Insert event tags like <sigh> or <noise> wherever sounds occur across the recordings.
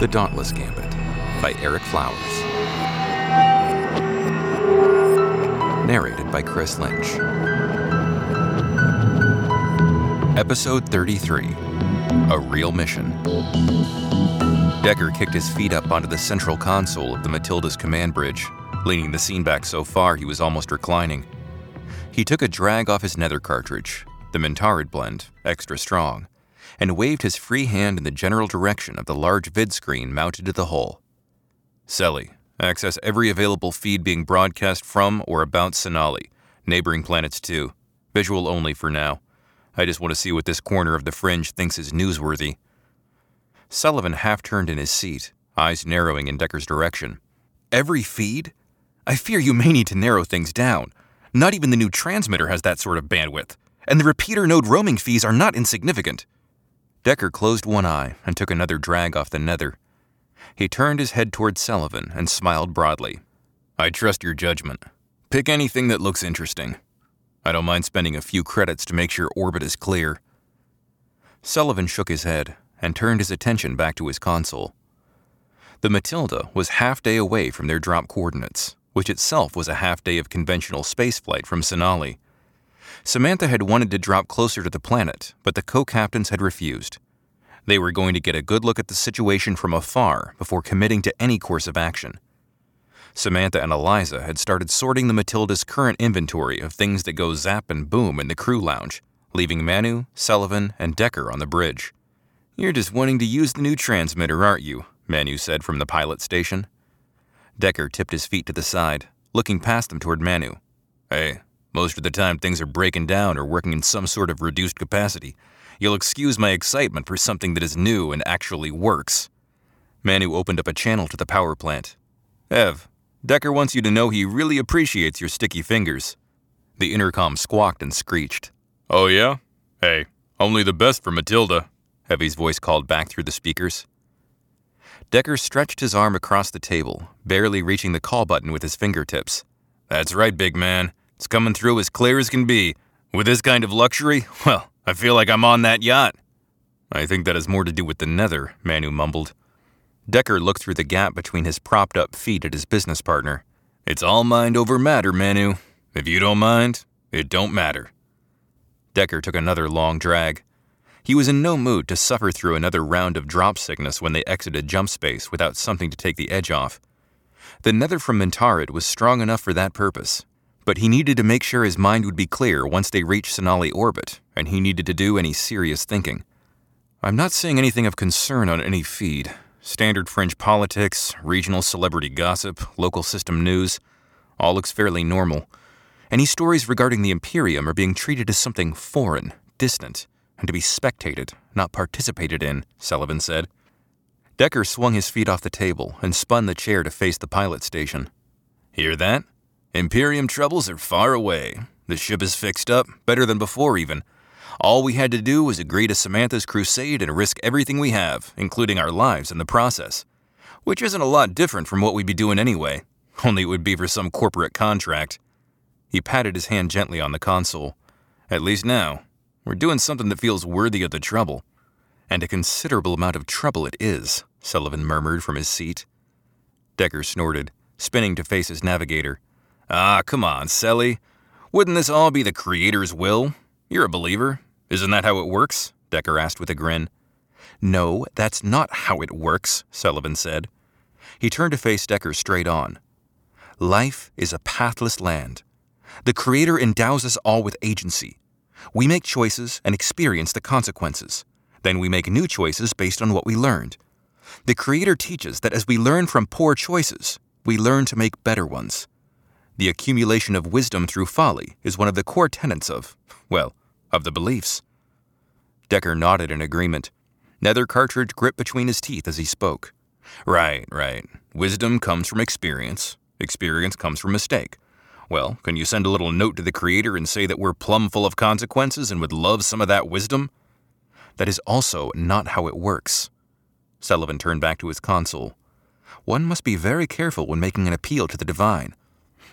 The Dauntless Gambit by Erik Flowers. Narrated by Chris Lynch. Episode 33 A Real Mission. Decker kicked his feet up onto the central console of the Matilda's command bridge, leaning the scene back so far he was almost reclining. He took a drag off his nether cartridge, the Mintarid blend, extra strong, and waved his free hand in the general direction of the large vid screen mounted to the hull. Selly, access every available feed being broadcast from or about Senali, neighboring planets too. Visual only for now. I just want to see what this corner of the fringe thinks is newsworthy. Sullivan half turned in his seat, eyes narrowing in Decker's direction. Every feed? I fear you may need to narrow things down. Not even the new transmitter has that sort of bandwidth, and the repeater node roaming fees are not insignificant. Decker closed one eye and took another drag off the nether. He turned his head toward Sullivan and smiled broadly. I trust your judgment. Pick anything that looks interesting. I don't mind spending a few credits to make sure orbit is clear. Sullivan shook his head and turned his attention back to his console. The Matilda was half day away from their drop coordinates, which itself was a half day of conventional spaceflight from Senali. Samantha had wanted to drop closer to the planet, but the co captains had refused. They were going to get a good look at the situation from afar before committing to any course of action. Samantha and Eliza had started sorting the Matilda's current inventory of things that go zap and boom in the crew lounge, leaving Manu, Sullivan, and Decker on the bridge. You're just wanting to use the new transmitter, aren't you? Manu said from the pilot station. Decker tipped his feet to the side, looking past them toward Manu. Hey, most of the time things are breaking down or working in some sort of reduced capacity. You'll excuse my excitement for something that is new and actually works. Manu opened up a channel to the power plant. Ev, Decker wants you to know he really appreciates your sticky fingers. The intercom squawked and screeched. Oh, yeah? Hey, only the best for Matilda, Heavy's voice called back through the speakers. Decker stretched his arm across the table, barely reaching the call button with his fingertips. That's right, big man. It's coming through as clear as can be. With this kind of luxury, well, I feel like I'm on that yacht. I think that has more to do with the nether, Manu mumbled. Decker looked through the gap between his propped up feet at his business partner. It's all mind over matter, Manu. If you don't mind, it don't matter. Decker took another long drag. He was in no mood to suffer through another round of drop sickness when they exited jump space without something to take the edge off. The nether from Mintarid was strong enough for that purpose, but he needed to make sure his mind would be clear once they reached Senali orbit, and he needed to do any serious thinking. I'm not seeing anything of concern on any feed. Standard fringe politics, regional celebrity gossip, local system news. All looks fairly normal. Any stories regarding the Imperium are being treated as something foreign, distant, and to be spectated, not participated in, Sullivan said. Decker swung his feet off the table and spun the chair to face the pilot station. Hear that? Imperium troubles are far away. The ship is fixed up, better than before even. All we had to do was agree to Samantha's crusade and risk everything we have, including our lives in the process. Which isn't a lot different from what we'd be doing anyway, only it would be for some corporate contract. He patted his hand gently on the console. At least now, we're doing something that feels worthy of the trouble. And a considerable amount of trouble it is, Sullivan murmured from his seat. Decker snorted, spinning to face his navigator. Ah, come on, Selly. Wouldn't this all be the Creator's will? You're a believer. Isn't that how it works? Decker asked with a grin. No, that's not how it works, Sullivan said. He turned to face Decker straight on. Life is a pathless land. The Creator endows us all with agency. We make choices and experience the consequences. Then we make new choices based on what we learned. The Creator teaches that as we learn from poor choices, we learn to make better ones. The accumulation of wisdom through folly is one of the core tenets of, well, of the beliefs. Decker nodded in agreement. Nether cartridge gripped between his teeth as he spoke. Right, right. Wisdom comes from experience. Experience comes from mistake. Well, can you send a little note to the Creator and say that we're plumb full of consequences and would love some of that wisdom? That is also not how it works. Sullivan turned back to his console. One must be very careful when making an appeal to the divine.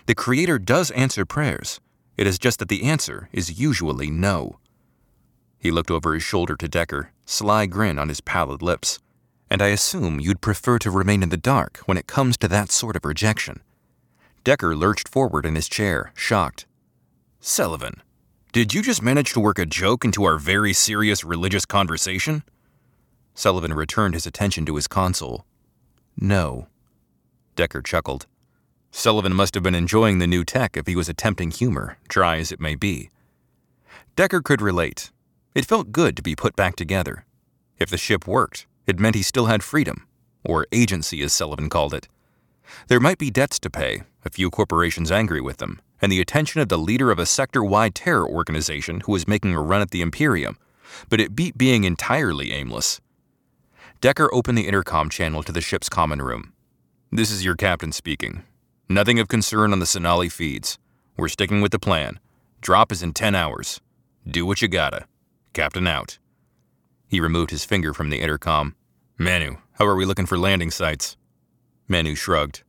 The Creator does answer prayers. It is just that the answer is usually no. He looked over his shoulder to Decker, sly grin on his pallid lips. and I assume you'd prefer to remain in the dark when it comes to that sort of rejection. Decker lurched forward in his chair, shocked. Sullivan, did you just manage to work a joke into our very serious religious conversation? Sullivan returned his attention to his console. No. Decker chuckled. Sullivan must have been enjoying the new tech if he was attempting humor, dry as it may be. Decker could relate. It felt good to be put back together. If the ship worked, it meant he still had freedom, or agency as Sullivan called it. There might be debts to pay, a few corporations angry with them, and the attention of the leader of a sector wide terror organization who was making a run at the Imperium, but it beat being entirely aimless. Decker opened the intercom channel to the ship's common room. This is your captain speaking. Nothing of concern on the Senali feeds. We're sticking with the plan. Drop is in 10 hours. Do what you gotta. Captain out. He removed his finger from the intercom. Manu, how are we looking for landing sites? Manu shrugged.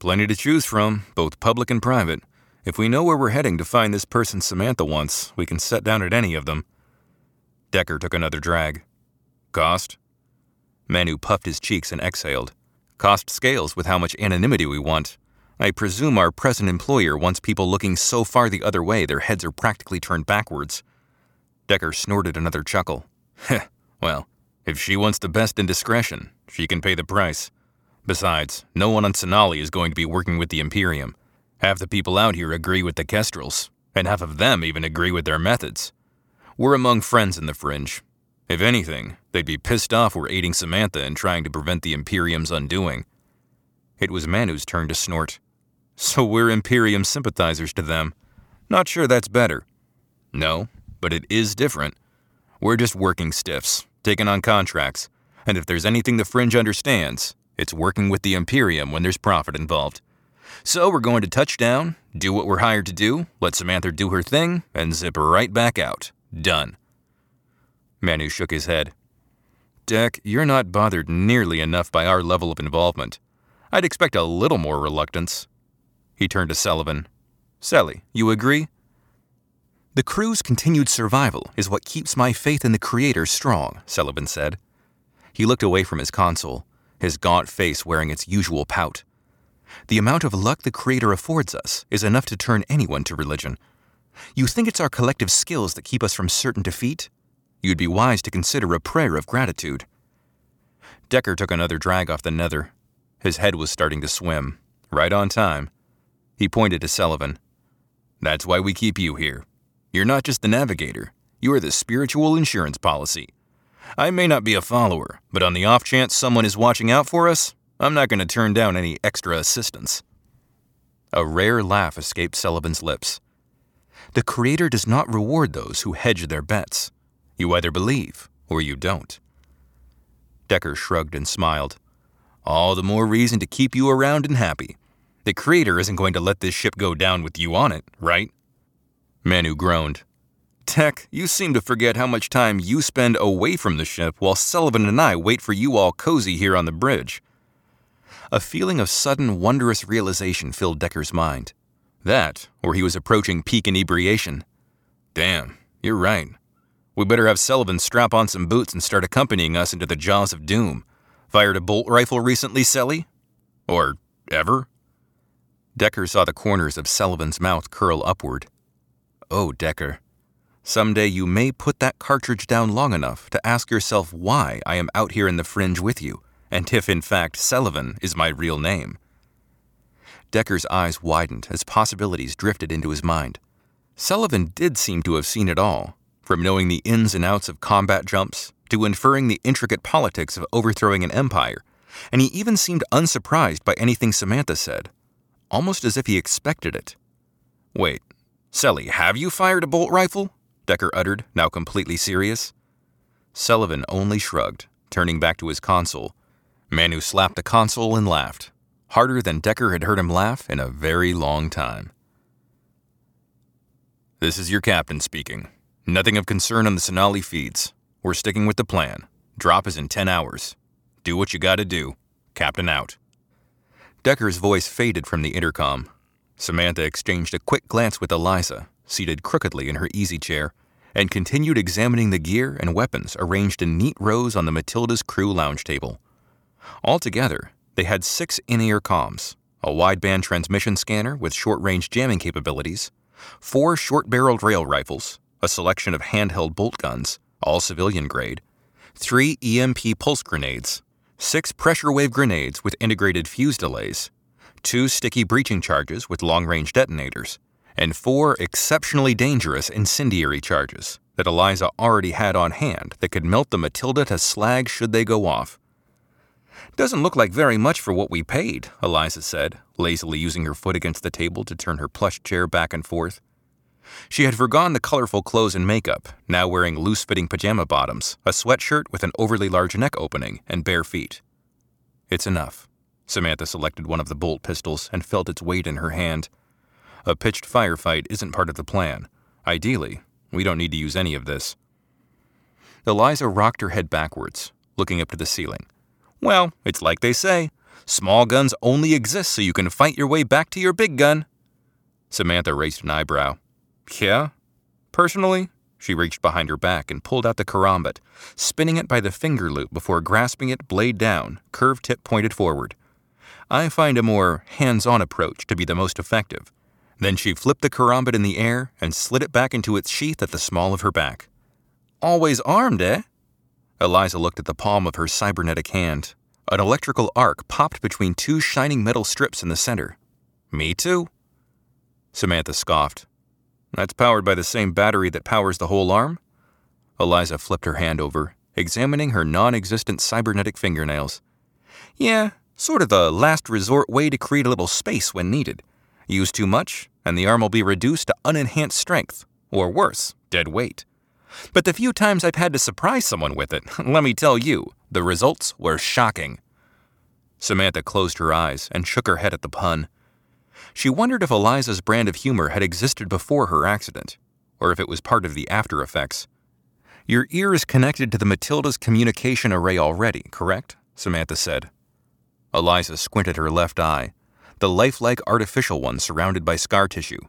Plenty to choose from, both public and private. If we know where we're heading to find this person Samantha wants, we can set down at any of them. Decker took another drag. Cost? Manu puffed his cheeks and exhaled. Cost scales with how much anonymity we want. I presume our present employer wants people looking so far the other way their heads are practically turned backwards. Decker snorted another chuckle. <laughs> Well, if she wants the best in discretion, she can pay the price. Besides, no one on Senali is going to be working with the Imperium. Half the people out here agree with the Kestrels, and half of them even agree with their methods. We're among friends in the Fringe. If anything, they'd be pissed off we're aiding Samantha in trying to prevent the Imperium's undoing. It was Manu's turn to snort. So we're Imperium sympathizers to them. Not sure that's better. No, but it is different. We're just working stiffs, taking on contracts, and if there's anything the Fringe understands, it's working with the Imperium when there's profit involved. So we're going to touch down, do what we're hired to do, let Samantha do her thing, and zip right back out. Done. Manu shook his head. Deck, you're not bothered nearly enough by our level of involvement. I'd expect a little more reluctance. He turned to Sullivan. Selly, you agree? The crew's continued survival is what keeps my faith in the Creator strong, Sullivan said. He looked away from his console his gaunt face wearing its usual pout. The amount of luck the Creator affords us is enough to turn anyone to religion. You think it's our collective skills that keep us from certain defeat? You'd be wise to consider a prayer of gratitude. Decker took another drag off the nether. His head was starting to swim, right on time. He pointed to Sullivan. That's why we keep you here. You're not just the navigator, you are the spiritual insurance policy. I may not be a follower, but on the off chance someone is watching out for us, I'm not going to turn down any extra assistance. A rare laugh escaped Sullivan's lips. The Creator does not reward those who hedge their bets. You either believe or you don't. Decker shrugged and smiled. All the more reason to keep you around and happy. The Creator isn't going to let this ship go down with you on it, right? Manu groaned. Deck, you seem to forget how much time you spend away from the ship while Sullivan and I wait for you all cozy here on the bridge. A feeling of sudden, wondrous realization filled Decker's mind. That, or he was approaching peak inebriation. Damn, you're right. We better have Sullivan strap on some boots and start accompanying us into the jaws of doom. Fired a bolt rifle recently, Selly? Or ever? Decker saw the corners of Sullivan's mouth curl upward. Oh, Decker. Someday you may put that cartridge down long enough to ask yourself why I am out here in the fringe with you, and if in fact Sullivan is my real name. Decker's eyes widened as possibilities drifted into his mind. Sullivan did seem to have seen it all, from knowing the ins and outs of combat jumps to inferring the intricate politics of overthrowing an empire, and he even seemed unsurprised by anything Samantha said, almost as if he expected it. Wait, Selly, have you fired a bolt rifle? Decker uttered, now completely serious. Sullivan only shrugged, turning back to his console. Manu slapped the console and laughed, harder than Decker had heard him laugh in a very long time. This is your captain speaking. Nothing of concern on the Senali feeds. We're sticking with the plan. Drop is in 10 hours. Do what you gotta do. Captain out. Decker's voice faded from the intercom. Samantha exchanged a quick glance with Eliza, seated crookedly in her easy chair, and continued examining the gear and weapons arranged in neat rows on the Matilda's crew lounge table. Altogether, they had six in ear comms, a wideband transmission scanner with short range jamming capabilities, four short barreled rail rifles, a selection of handheld bolt guns, all civilian grade, three EMP pulse grenades, six pressure wave grenades with integrated fuse delays, two sticky breaching charges with long range detonators, and four exceptionally dangerous incendiary charges that Eliza already had on hand that could melt the Matilda to slag should they go off. Doesn't look like very much for what we paid, Eliza said, lazily using her foot against the table to turn her plush chair back and forth. She had forgone the colorful clothes and makeup, now wearing loose fitting pajama bottoms, a sweatshirt with an overly large neck opening, and bare feet. It's enough. Samantha selected one of the bolt pistols and felt its weight in her hand. A pitched firefight isn't part of the plan. Ideally, we don't need to use any of this. Eliza rocked her head backwards, looking up to the ceiling. Well, it's like they say small guns only exist so you can fight your way back to your big gun. Samantha raised an eyebrow. Yeah? Personally, she reached behind her back and pulled out the karambit, spinning it by the finger loop before grasping it blade down, curved tip pointed forward. I find a more hands on approach to be the most effective. Then she flipped the karambit in the air and slid it back into its sheath at the small of her back. Always armed, eh? Eliza looked at the palm of her cybernetic hand. An electrical arc popped between two shining metal strips in the center. Me too. Samantha scoffed. That's powered by the same battery that powers the whole arm? Eliza flipped her hand over, examining her non existent cybernetic fingernails. Yeah, Sort of the last resort way to create a little space when needed. Use too much, and the arm will be reduced to unenhanced strength, or worse, dead weight. But the few times I've had to surprise someone with it, <laughs> let me tell you, the results were shocking. Samantha closed her eyes and shook her head at the pun. She wondered if Eliza's brand of humor had existed before her accident, or if it was part of the after effects. Your ear is connected to the Matilda's communication array already, correct? Samantha said. Eliza squinted her left eye, the lifelike artificial one surrounded by scar tissue.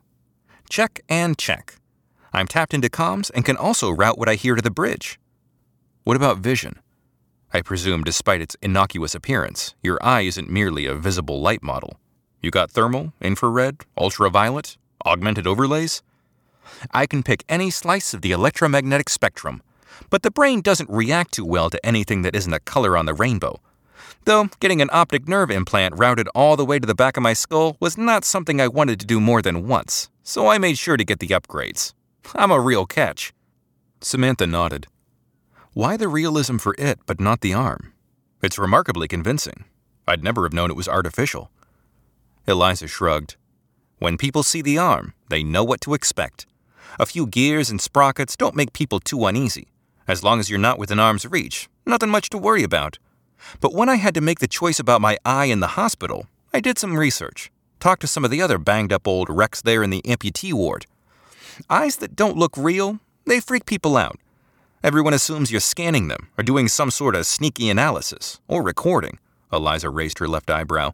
Check and check. I'm tapped into comms and can also route what I hear to the bridge. What about vision? I presume, despite its innocuous appearance, your eye isn't merely a visible light model. You got thermal, infrared, ultraviolet, augmented overlays? I can pick any slice of the electromagnetic spectrum, but the brain doesn't react too well to anything that isn't a color on the rainbow, Though getting an optic nerve implant routed all the way to the back of my skull was not something I wanted to do more than once, so I made sure to get the upgrades. I'm a real catch. Samantha nodded. Why the realism for it, but not the arm? It's remarkably convincing. I'd never have known it was artificial. Eliza shrugged. When people see the arm, they know what to expect. A few gears and sprockets don't make people too uneasy. As long as you're not within arm's reach, nothing much to worry about. But when I had to make the choice about my eye in the hospital, I did some research, talked to some of the other banged up old wrecks there in the amputee ward. Eyes that don't look real, they freak people out. Everyone assumes you're scanning them or doing some sort of sneaky analysis or recording. Eliza raised her left eyebrow.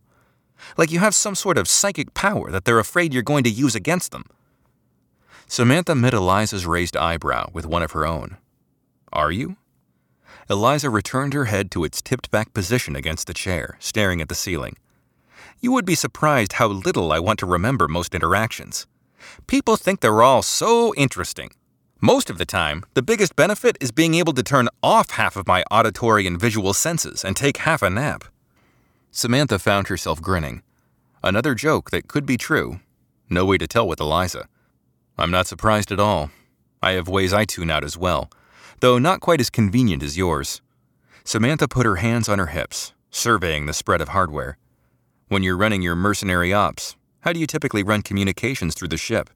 Like you have some sort of psychic power that they're afraid you're going to use against them. Samantha met Eliza's raised eyebrow with one of her own. Are you? Eliza returned her head to its tipped back position against the chair, staring at the ceiling. You would be surprised how little I want to remember most interactions. People think they're all so interesting. Most of the time, the biggest benefit is being able to turn off half of my auditory and visual senses and take half a nap. Samantha found herself grinning. Another joke that could be true. No way to tell with Eliza. I'm not surprised at all. I have ways I tune out as well though not quite as convenient as yours. Samantha put her hands on her hips, surveying the spread of hardware. When you're running your mercenary ops, how do you typically run communications through the ship?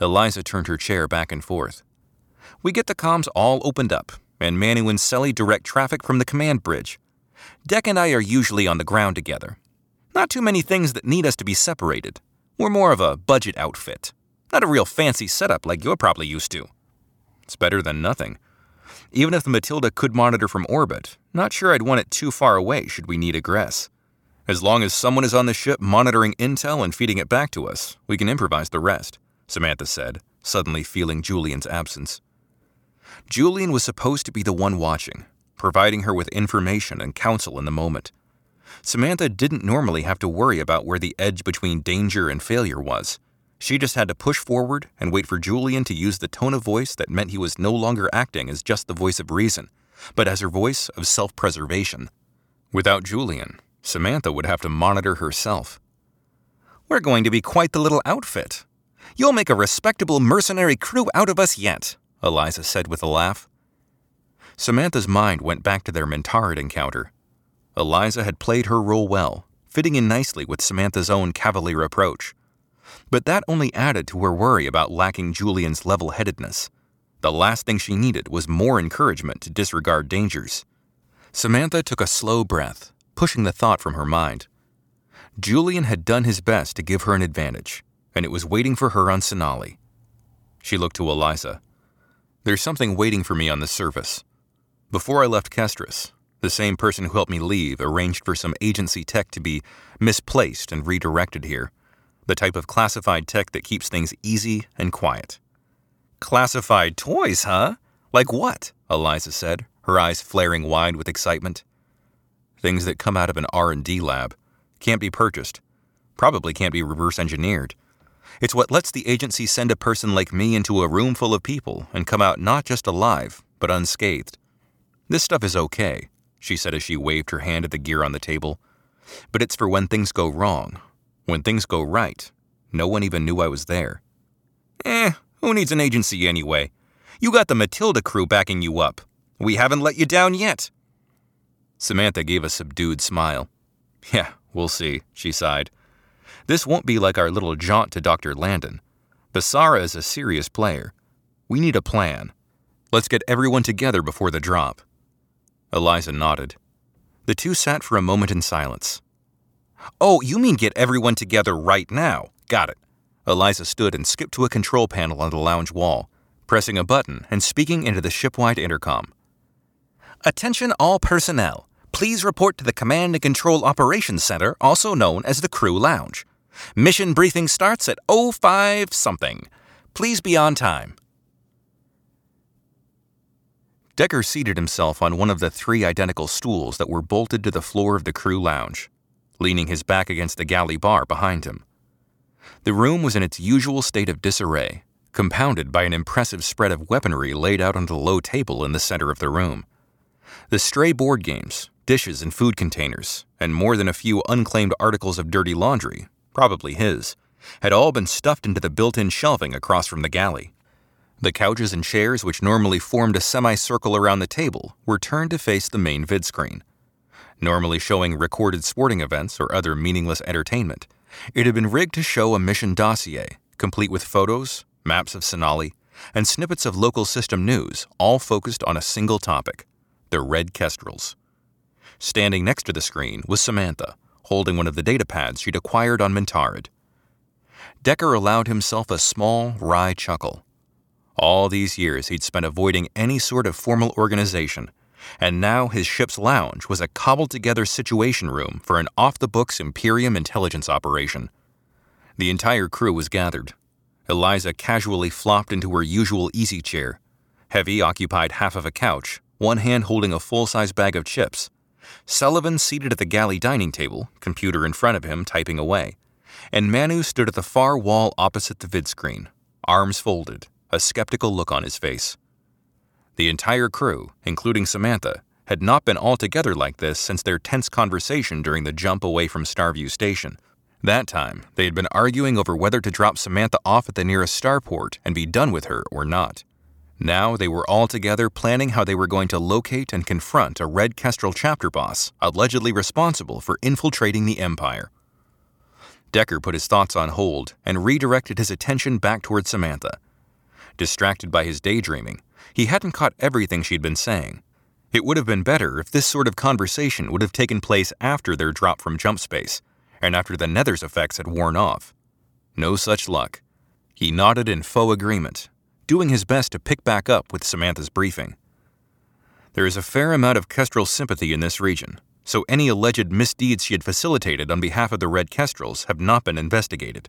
Eliza turned her chair back and forth. We get the comms all opened up, and Manu and Selly direct traffic from the command bridge. Deck and I are usually on the ground together. Not too many things that need us to be separated. We're more of a budget outfit. Not a real fancy setup like you're probably used to. It's better than nothing. Even if the Matilda could monitor from orbit, not sure I'd want it too far away should we need egress. As long as someone is on the ship monitoring intel and feeding it back to us, we can improvise the rest, Samantha said, suddenly feeling Julian's absence. Julian was supposed to be the one watching, providing her with information and counsel in the moment. Samantha didn't normally have to worry about where the edge between danger and failure was. She just had to push forward and wait for Julian to use the tone of voice that meant he was no longer acting as just the voice of reason, but as her voice of self preservation. Without Julian, Samantha would have to monitor herself. We're going to be quite the little outfit. You'll make a respectable mercenary crew out of us yet, Eliza said with a laugh. Samantha's mind went back to their Mintarid encounter. Eliza had played her role well, fitting in nicely with Samantha's own cavalier approach. But that only added to her worry about lacking Julian's level headedness. The last thing she needed was more encouragement to disregard dangers. Samantha took a slow breath, pushing the thought from her mind. Julian had done his best to give her an advantage, and it was waiting for her on Senali. She looked to Eliza. There's something waiting for me on the surface. Before I left Kestris, the same person who helped me leave arranged for some agency tech to be misplaced and redirected here the type of classified tech that keeps things easy and quiet. Classified toys, huh? Like what? Eliza said, her eyes flaring wide with excitement. Things that come out of an R&D lab, can't be purchased, probably can't be reverse engineered. It's what lets the agency send a person like me into a room full of people and come out not just alive, but unscathed. This stuff is okay, she said as she waved her hand at the gear on the table. But it's for when things go wrong, when things go right, no one even knew I was there. Eh, who needs an agency anyway? You got the Matilda crew backing you up. We haven't let you down yet. Samantha gave a subdued smile. Yeah, we'll see, she sighed. This won't be like our little jaunt to Dr. Landon. Basara is a serious player. We need a plan. Let's get everyone together before the drop. Eliza nodded. The two sat for a moment in silence. Oh, you mean get everyone together right now. Got it. Eliza stood and skipped to a control panel on the lounge wall, pressing a button and speaking into the shipwide intercom. Attention all personnel. Please report to the Command and Control Operations Center, also known as the Crew Lounge. Mission briefing starts at 05 something. Please be on time. Decker seated himself on one of the three identical stools that were bolted to the floor of the crew lounge leaning his back against the galley bar behind him. The room was in its usual state of disarray, compounded by an impressive spread of weaponry laid out on the low table in the center of the room. The stray board games, dishes and food containers, and more than a few unclaimed articles of dirty laundry, probably his, had all been stuffed into the built in shelving across from the galley. The couches and chairs, which normally formed a semicircle around the table, were turned to face the main vidscreen normally showing recorded sporting events or other meaningless entertainment. It had been rigged to show a mission dossier, complete with photos, maps of Senali, and snippets of local system news, all focused on a single topic the Red Kestrels. Standing next to the screen was Samantha, holding one of the data pads she'd acquired on Mintarid. Decker allowed himself a small, wry chuckle. All these years he'd spent avoiding any sort of formal organization and now his ship's lounge was a cobbled together situation room for an off the books Imperium intelligence operation. The entire crew was gathered. Eliza casually flopped into her usual easy chair. Heavy occupied half of a couch, one hand holding a full size bag of chips. Sullivan seated at the galley dining table, computer in front of him, typing away. And Manu stood at the far wall opposite the vidscreen, arms folded, a skeptical look on his face. The entire crew, including Samantha, had not been altogether like this since their tense conversation during the jump away from Starview Station. That time, they had been arguing over whether to drop Samantha off at the nearest starport and be done with her or not. Now they were all together planning how they were going to locate and confront a Red Kestrel chapter boss allegedly responsible for infiltrating the Empire. Decker put his thoughts on hold and redirected his attention back toward Samantha. Distracted by his daydreaming, he hadn't caught everything she'd been saying. It would have been better if this sort of conversation would have taken place after their drop from jump space, and after the Nether's effects had worn off. No such luck. He nodded in faux agreement, doing his best to pick back up with Samantha's briefing. There is a fair amount of Kestrel sympathy in this region, so any alleged misdeeds she had facilitated on behalf of the Red Kestrels have not been investigated.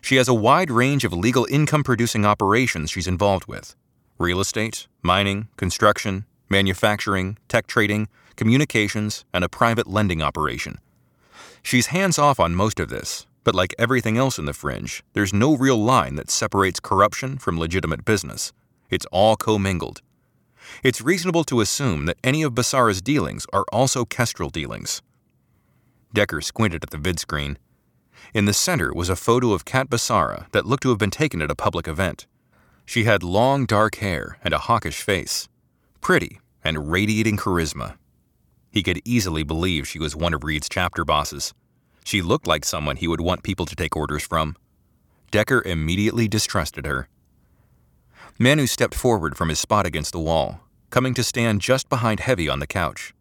She has a wide range of legal income producing operations she's involved with real estate, mining, construction, manufacturing, tech trading, communications, and a private lending operation. She's hands off on most of this, but like everything else in the fringe, there's no real line that separates corruption from legitimate business. It's all commingled. It's reasonable to assume that any of Basara's dealings are also Kestrel dealings. Decker squinted at the vid screen. In the center was a photo of Kat Basara that looked to have been taken at a public event. She had long dark hair and a hawkish face, pretty and radiating charisma. He could easily believe she was one of Reed's chapter bosses. She looked like someone he would want people to take orders from. Decker immediately distrusted her. Manu stepped forward from his spot against the wall, coming to stand just behind Heavy on the couch.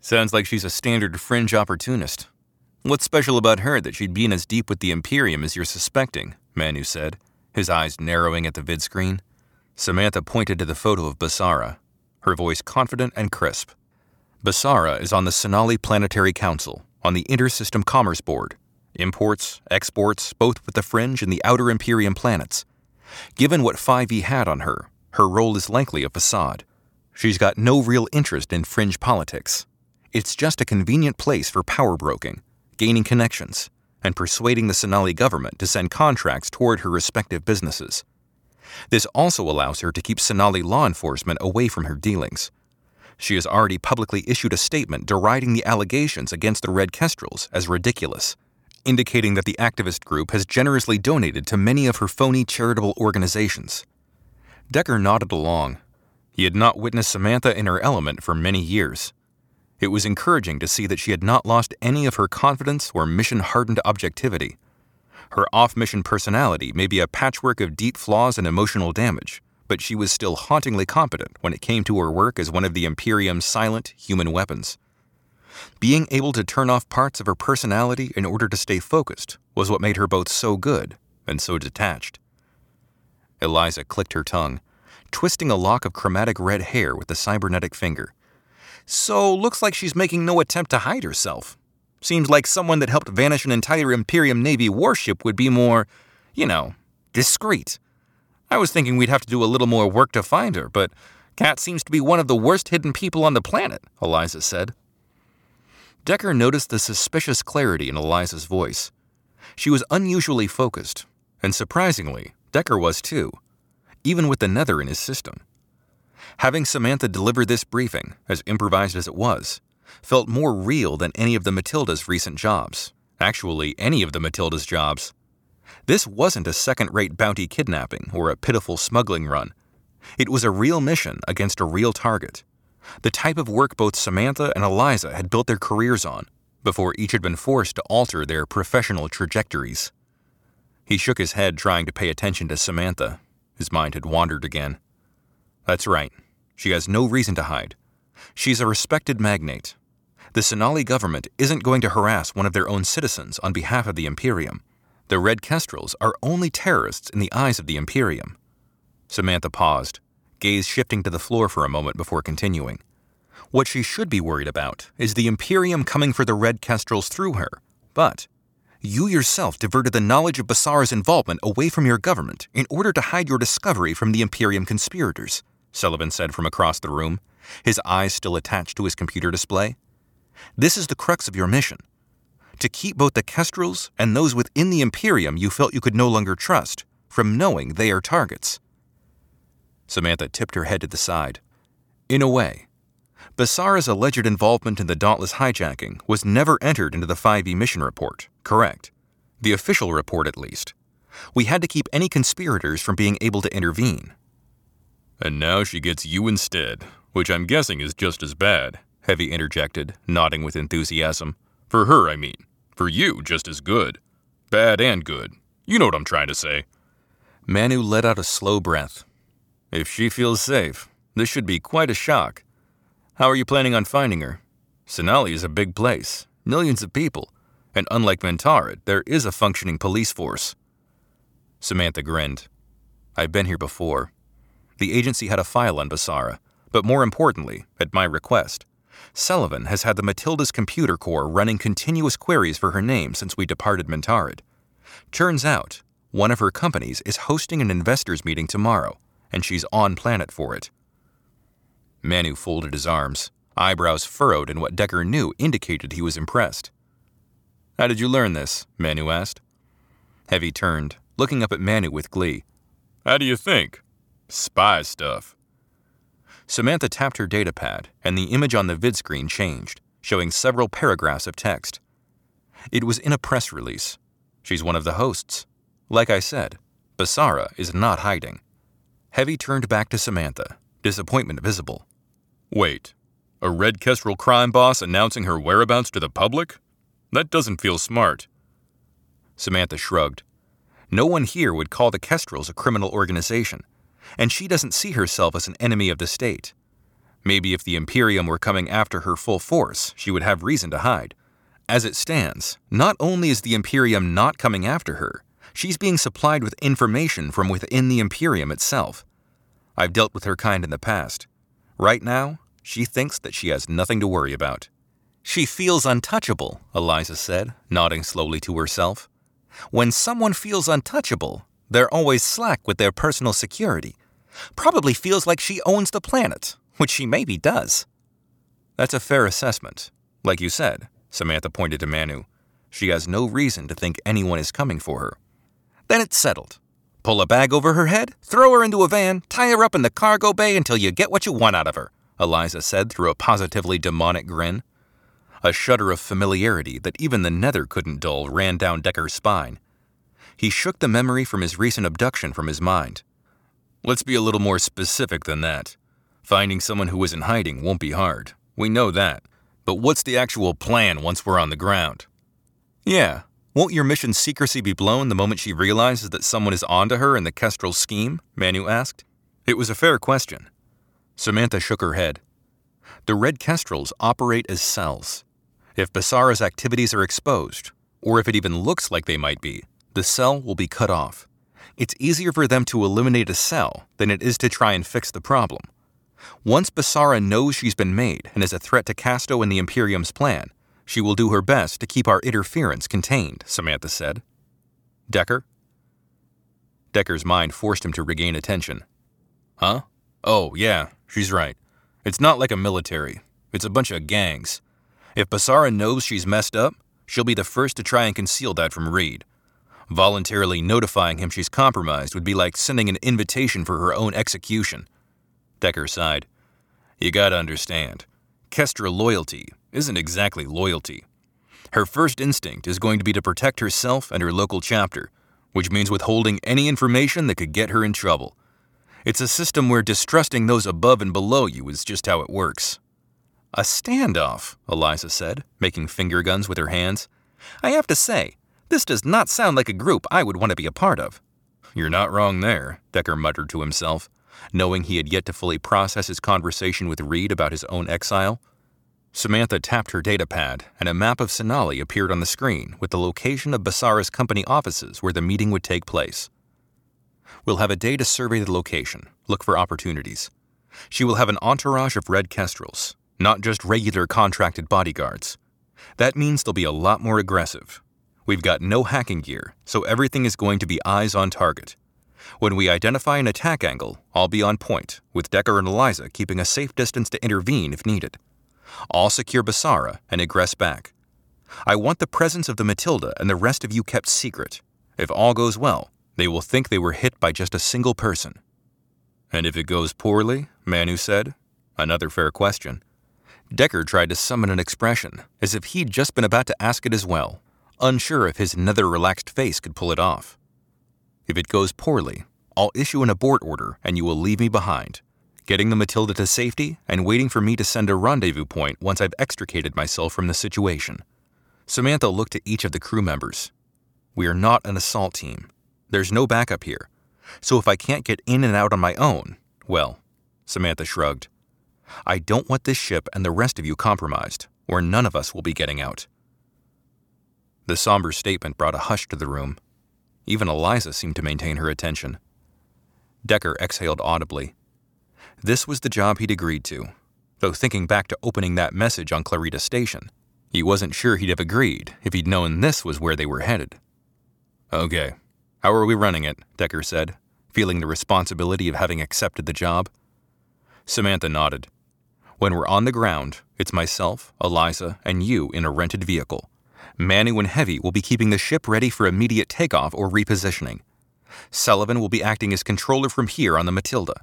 Sounds like she's a standard fringe opportunist. What's special about her that she'd be in as deep with the Imperium as you're suspecting? Manu said, his eyes narrowing at the vid screen. Samantha pointed to the photo of Basara, her voice confident and crisp. Basara is on the Senali Planetary Council, on the Intersystem Commerce Board. Imports, exports, both with the Fringe and the Outer Imperium planets. Given what 5e had on her, her role is likely a facade. She's got no real interest in fringe politics. It's just a convenient place for power broking, gaining connections, and persuading the Senali government to send contracts toward her respective businesses. This also allows her to keep Senali law enforcement away from her dealings. She has already publicly issued a statement deriding the allegations against the Red Kestrels as ridiculous, indicating that the activist group has generously donated to many of her phony charitable organizations. Decker nodded along. He had not witnessed Samantha in her element for many years. It was encouraging to see that she had not lost any of her confidence or mission hardened objectivity. Her off mission personality may be a patchwork of deep flaws and emotional damage, but she was still hauntingly competent when it came to her work as one of the Imperium's silent human weapons. Being able to turn off parts of her personality in order to stay focused was what made her both so good and so detached. Eliza clicked her tongue, twisting a lock of chromatic red hair with a cybernetic finger. So, looks like she's making no attempt to hide herself. Seems like someone that helped vanish an entire Imperium Navy warship would be more, you know, discreet. I was thinking we'd have to do a little more work to find her, but Kat seems to be one of the worst hidden people on the planet, Eliza said. Decker noticed the suspicious clarity in Eliza's voice. She was unusually focused, and surprisingly, Decker was too, even with the nether in his system. Having Samantha deliver this briefing, as improvised as it was, felt more real than any of the Matilda's recent jobs. Actually, any of the Matilda's jobs. This wasn't a second rate bounty kidnapping or a pitiful smuggling run. It was a real mission against a real target. The type of work both Samantha and Eliza had built their careers on before each had been forced to alter their professional trajectories. He shook his head, trying to pay attention to Samantha. His mind had wandered again. That's right. She has no reason to hide. She's a respected magnate. The Senali government isn't going to harass one of their own citizens on behalf of the Imperium. The Red Kestrels are only terrorists in the eyes of the Imperium. Samantha paused, gaze shifting to the floor for a moment before continuing. What she should be worried about is the Imperium coming for the Red Kestrels through her. But you yourself diverted the knowledge of Basara's involvement away from your government in order to hide your discovery from the Imperium conspirators, Sullivan said from across the room, his eyes still attached to his computer display. This is the crux of your mission to keep both the Kestrels and those within the Imperium you felt you could no longer trust from knowing they are targets. Samantha tipped her head to the side. In a way, Basara's alleged involvement in the Dauntless hijacking was never entered into the 5e mission report, correct? The official report, at least. We had to keep any conspirators from being able to intervene. And now she gets you instead, which I'm guessing is just as bad, Heavy interjected, nodding with enthusiasm. For her, I mean. For you, just as good. Bad and good. You know what I'm trying to say. Manu let out a slow breath. If she feels safe, this should be quite a shock. How are you planning on finding her? Senali is a big place, millions of people, and unlike Ventarid, there is a functioning police force. Samantha grinned. I've been here before. The agency had a file on Basara, but more importantly, at my request, Sullivan has had the Matilda's computer core running continuous queries for her name since we departed Mintarid. Turns out, one of her companies is hosting an investors meeting tomorrow, and she's on planet for it. Manu folded his arms, eyebrows furrowed in what Decker knew indicated he was impressed. How did you learn this? Manu asked. Heavy turned, looking up at Manu with glee. How do you think? Spy stuff. Samantha tapped her datapad, and the image on the vid screen changed, showing several paragraphs of text. It was in a press release. She's one of the hosts. Like I said, Basara is not hiding. Heavy turned back to Samantha, disappointment visible. Wait, a Red Kestrel crime boss announcing her whereabouts to the public? That doesn't feel smart. Samantha shrugged. No one here would call the Kestrels a criminal organization, and she doesn't see herself as an enemy of the state. Maybe if the Imperium were coming after her full force, she would have reason to hide. As it stands, not only is the Imperium not coming after her, she's being supplied with information from within the Imperium itself. I've dealt with her kind in the past. Right now, she thinks that she has nothing to worry about. She feels untouchable, Eliza said, nodding slowly to herself. When someone feels untouchable, they're always slack with their personal security. Probably feels like she owns the planet, which she maybe does. That's a fair assessment. Like you said, Samantha pointed to Manu. She has no reason to think anyone is coming for her. Then it's settled. Pull a bag over her head, throw her into a van, tie her up in the cargo bay until you get what you want out of her, Eliza said through a positively demonic grin. A shudder of familiarity that even the nether couldn't dull ran down Decker's spine. He shook the memory from his recent abduction from his mind. Let's be a little more specific than that. Finding someone who is in hiding won't be hard. We know that. But what's the actual plan once we're on the ground? Yeah, won't your mission's secrecy be blown the moment she realizes that someone is onto her in the Kestrel scheme? Manu asked. It was a fair question. Samantha shook her head. The red kestrels operate as cells. If Basara's activities are exposed, or if it even looks like they might be, the cell will be cut off. It's easier for them to eliminate a cell than it is to try and fix the problem. Once Basara knows she's been made and is a threat to Casto and the Imperium's plan, she will do her best to keep our interference contained, Samantha said. Decker? Decker's mind forced him to regain attention. Huh? Oh, yeah, she's right. It's not like a military, it's a bunch of gangs. If Basara knows she's messed up, she'll be the first to try and conceal that from Reed. Voluntarily notifying him she's compromised would be like sending an invitation for her own execution. Decker sighed. You gotta understand, Kestrel loyalty isn't exactly loyalty. Her first instinct is going to be to protect herself and her local chapter, which means withholding any information that could get her in trouble. It's a system where distrusting those above and below you is just how it works. A standoff, Eliza said, making finger guns with her hands. I have to say, this does not sound like a group I would want to be a part of. You're not wrong there, Decker muttered to himself knowing he had yet to fully process his conversation with Reed about his own exile. Samantha tapped her datapad, and a map of Senali appeared on the screen with the location of Basara's company offices where the meeting would take place. We'll have a day to survey the location, look for opportunities. She will have an entourage of red kestrels, not just regular contracted bodyguards. That means they'll be a lot more aggressive. We've got no hacking gear, so everything is going to be eyes on target. When we identify an attack angle, I'll be on point, with Decker and Eliza keeping a safe distance to intervene if needed. I'll secure Basara and egress back. I want the presence of the Matilda and the rest of you kept secret. If all goes well, they will think they were hit by just a single person. And if it goes poorly, Manu said. Another fair question. Decker tried to summon an expression, as if he'd just been about to ask it as well, unsure if his nether relaxed face could pull it off. If it goes poorly, I'll issue an abort order and you will leave me behind, getting the Matilda to safety and waiting for me to send a rendezvous point once I've extricated myself from the situation. Samantha looked at each of the crew members. We are not an assault team. There's no backup here. So if I can't get in and out on my own, well, Samantha shrugged. I don't want this ship and the rest of you compromised, or none of us will be getting out. The somber statement brought a hush to the room, even Eliza seemed to maintain her attention. Decker exhaled audibly. This was the job he'd agreed to, though thinking back to opening that message on Clarita Station, he wasn't sure he'd have agreed if he'd known this was where they were headed. Okay, How are we running it? Decker said, feeling the responsibility of having accepted the job. Samantha nodded. When we're on the ground, it's myself, Eliza, and you in a rented vehicle. Manu and Heavy will be keeping the ship ready for immediate takeoff or repositioning. Sullivan will be acting as controller from here on the Matilda.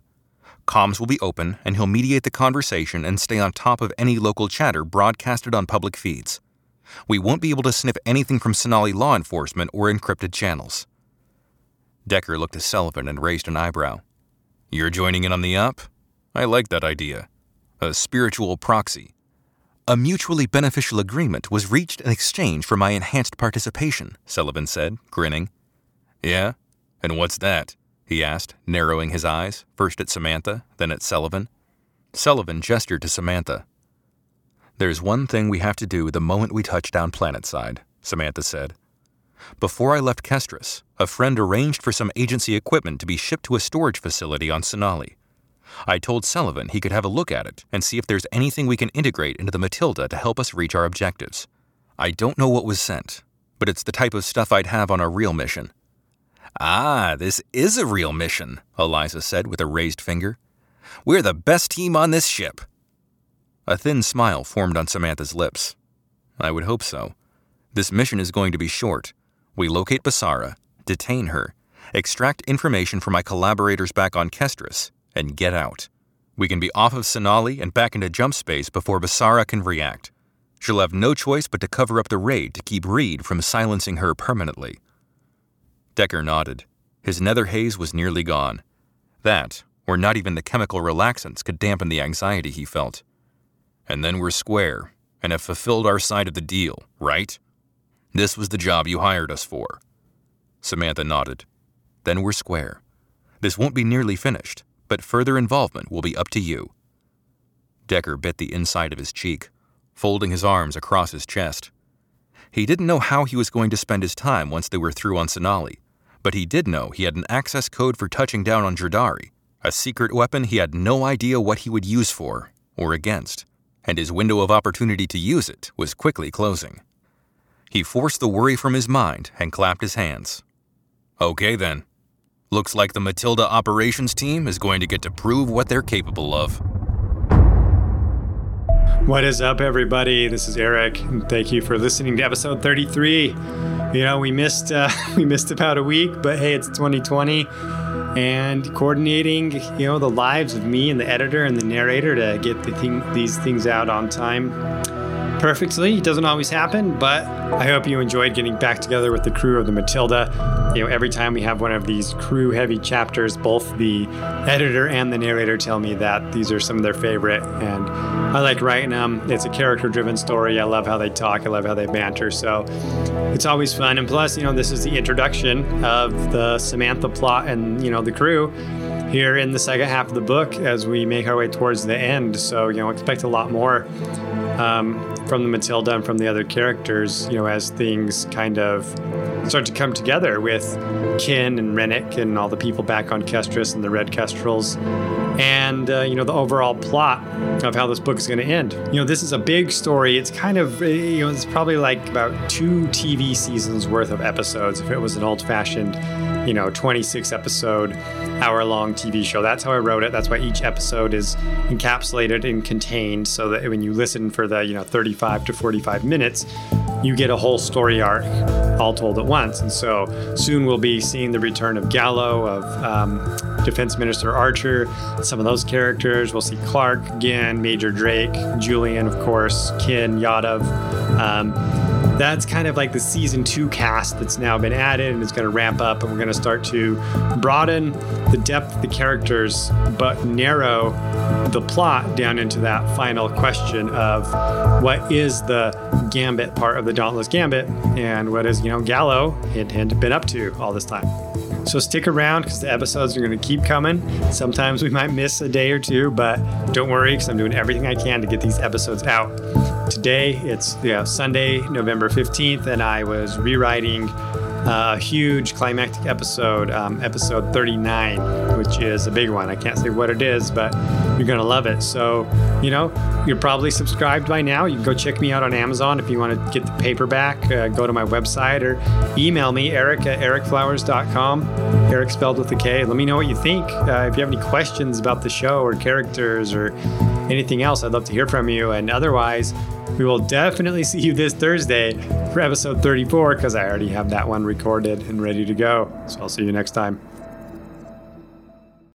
Comms will be open, and he'll mediate the conversation and stay on top of any local chatter broadcasted on public feeds. We won't be able to sniff anything from Senali law enforcement or encrypted channels. Decker looked at Sullivan and raised an eyebrow. You're joining in on the up? I like that idea. A spiritual proxy. A mutually beneficial agreement was reached in exchange for my enhanced participation, Sullivan said, grinning. Yeah? And what's that? he asked, narrowing his eyes, first at Samantha, then at Sullivan. Sullivan gestured to Samantha. There's one thing we have to do the moment we touch down planetside, Samantha said. Before I left Kestris, a friend arranged for some agency equipment to be shipped to a storage facility on Senali. I told Sullivan he could have a look at it and see if there's anything we can integrate into the Matilda to help us reach our objectives. I don't know what was sent, but it's the type of stuff I'd have on a real mission. Ah, this is a real mission, Eliza said with a raised finger. We're the best team on this ship. A thin smile formed on Samantha's lips. I would hope so. This mission is going to be short. We locate Basara, detain her, extract information from my collaborators back on Kestris, and get out. We can be off of Senali and back into jump space before Basara can react. She'll have no choice but to cover up the raid to keep Reed from silencing her permanently. Decker nodded. His nether haze was nearly gone. That, or not even the chemical relaxants, could dampen the anxiety he felt. And then we're square, and have fulfilled our side of the deal, right? This was the job you hired us for. Samantha nodded. Then we're square. This won't be nearly finished but further involvement will be up to you. Decker bit the inside of his cheek, folding his arms across his chest. He didn't know how he was going to spend his time once they were through on Senali, but he did know he had an access code for touching down on Jerdari, a secret weapon he had no idea what he would use for or against, and his window of opportunity to use it was quickly closing. He forced the worry from his mind and clapped his hands. Okay then, Looks like the Matilda operations team is going to get to prove what they're capable of. What is up, everybody? This is Erik, and thank you for listening to episode 33. You know, we missed uh, <laughs> we missed about a week, but hey, it's 2020, and coordinating you know the lives of me and the editor and the narrator to get the thing, these things out on time perfectly. It doesn't always happen, but I hope you enjoyed getting back together with the crew of the Matilda. You know, every time we have one of these crew heavy chapters, both the editor and the narrator tell me that these are some of their favorite. And I like writing them. It's a character driven story. I love how they talk, I love how they banter. So it's always fun. And plus, you know, this is the introduction of the Samantha plot and, you know, the crew here in the second half of the book as we make our way towards the end. So, you know, expect a lot more um, from the Matilda and from the other characters, you know, as things kind of start to come together with Kin and Rennick and all the people back on Kestris and the Red Kestrels, and uh, you know the overall plot of how this book is going to end. You know, this is a big story. It's kind of you know it's probably like about two TV seasons worth of episodes if it was an old-fashioned, you know, 26 episode hour long TV show. That's how I wrote it. That's why each episode is encapsulated and contained so that when you listen for the, you know, 35 to 45 minutes, you get a whole story arc all told at once. And so soon we'll be seeing the return of Gallo, of um, Defense Minister Archer, some of those characters. We'll see Clark again, Major Drake, Julian, of course, Kin, Yadav. Um, that's kind of like the season two cast that's now been added and it's going to ramp up and we're going to start to broaden the depth of the characters but narrow the plot down into that final question of what is the gambit part of the dauntless gambit and what is you know gallo had been up to all this time so stick around because the episodes are going to keep coming. Sometimes we might miss a day or two, but don't worry because I'm doing everything I can to get these episodes out. Today it's Sunday, November 15th, and I was rewriting a huge climactic episode, um, episode 39, which is a big one. I can't say what it is, but you're going to love it. So, you know, you're probably subscribed by now. You can go check me out on Amazon if you want to get the paperback. Uh, go to my website or email me, erik at erikflowers.com. Erik spelled with a K. Let me know what you think. Uh, if you have any questions about the show or characters or anything else, I'd love to hear from you. And otherwise, we will definitely see you this Thursday for episode 34 because I already have that one recorded and ready to go. So I'll see you next time.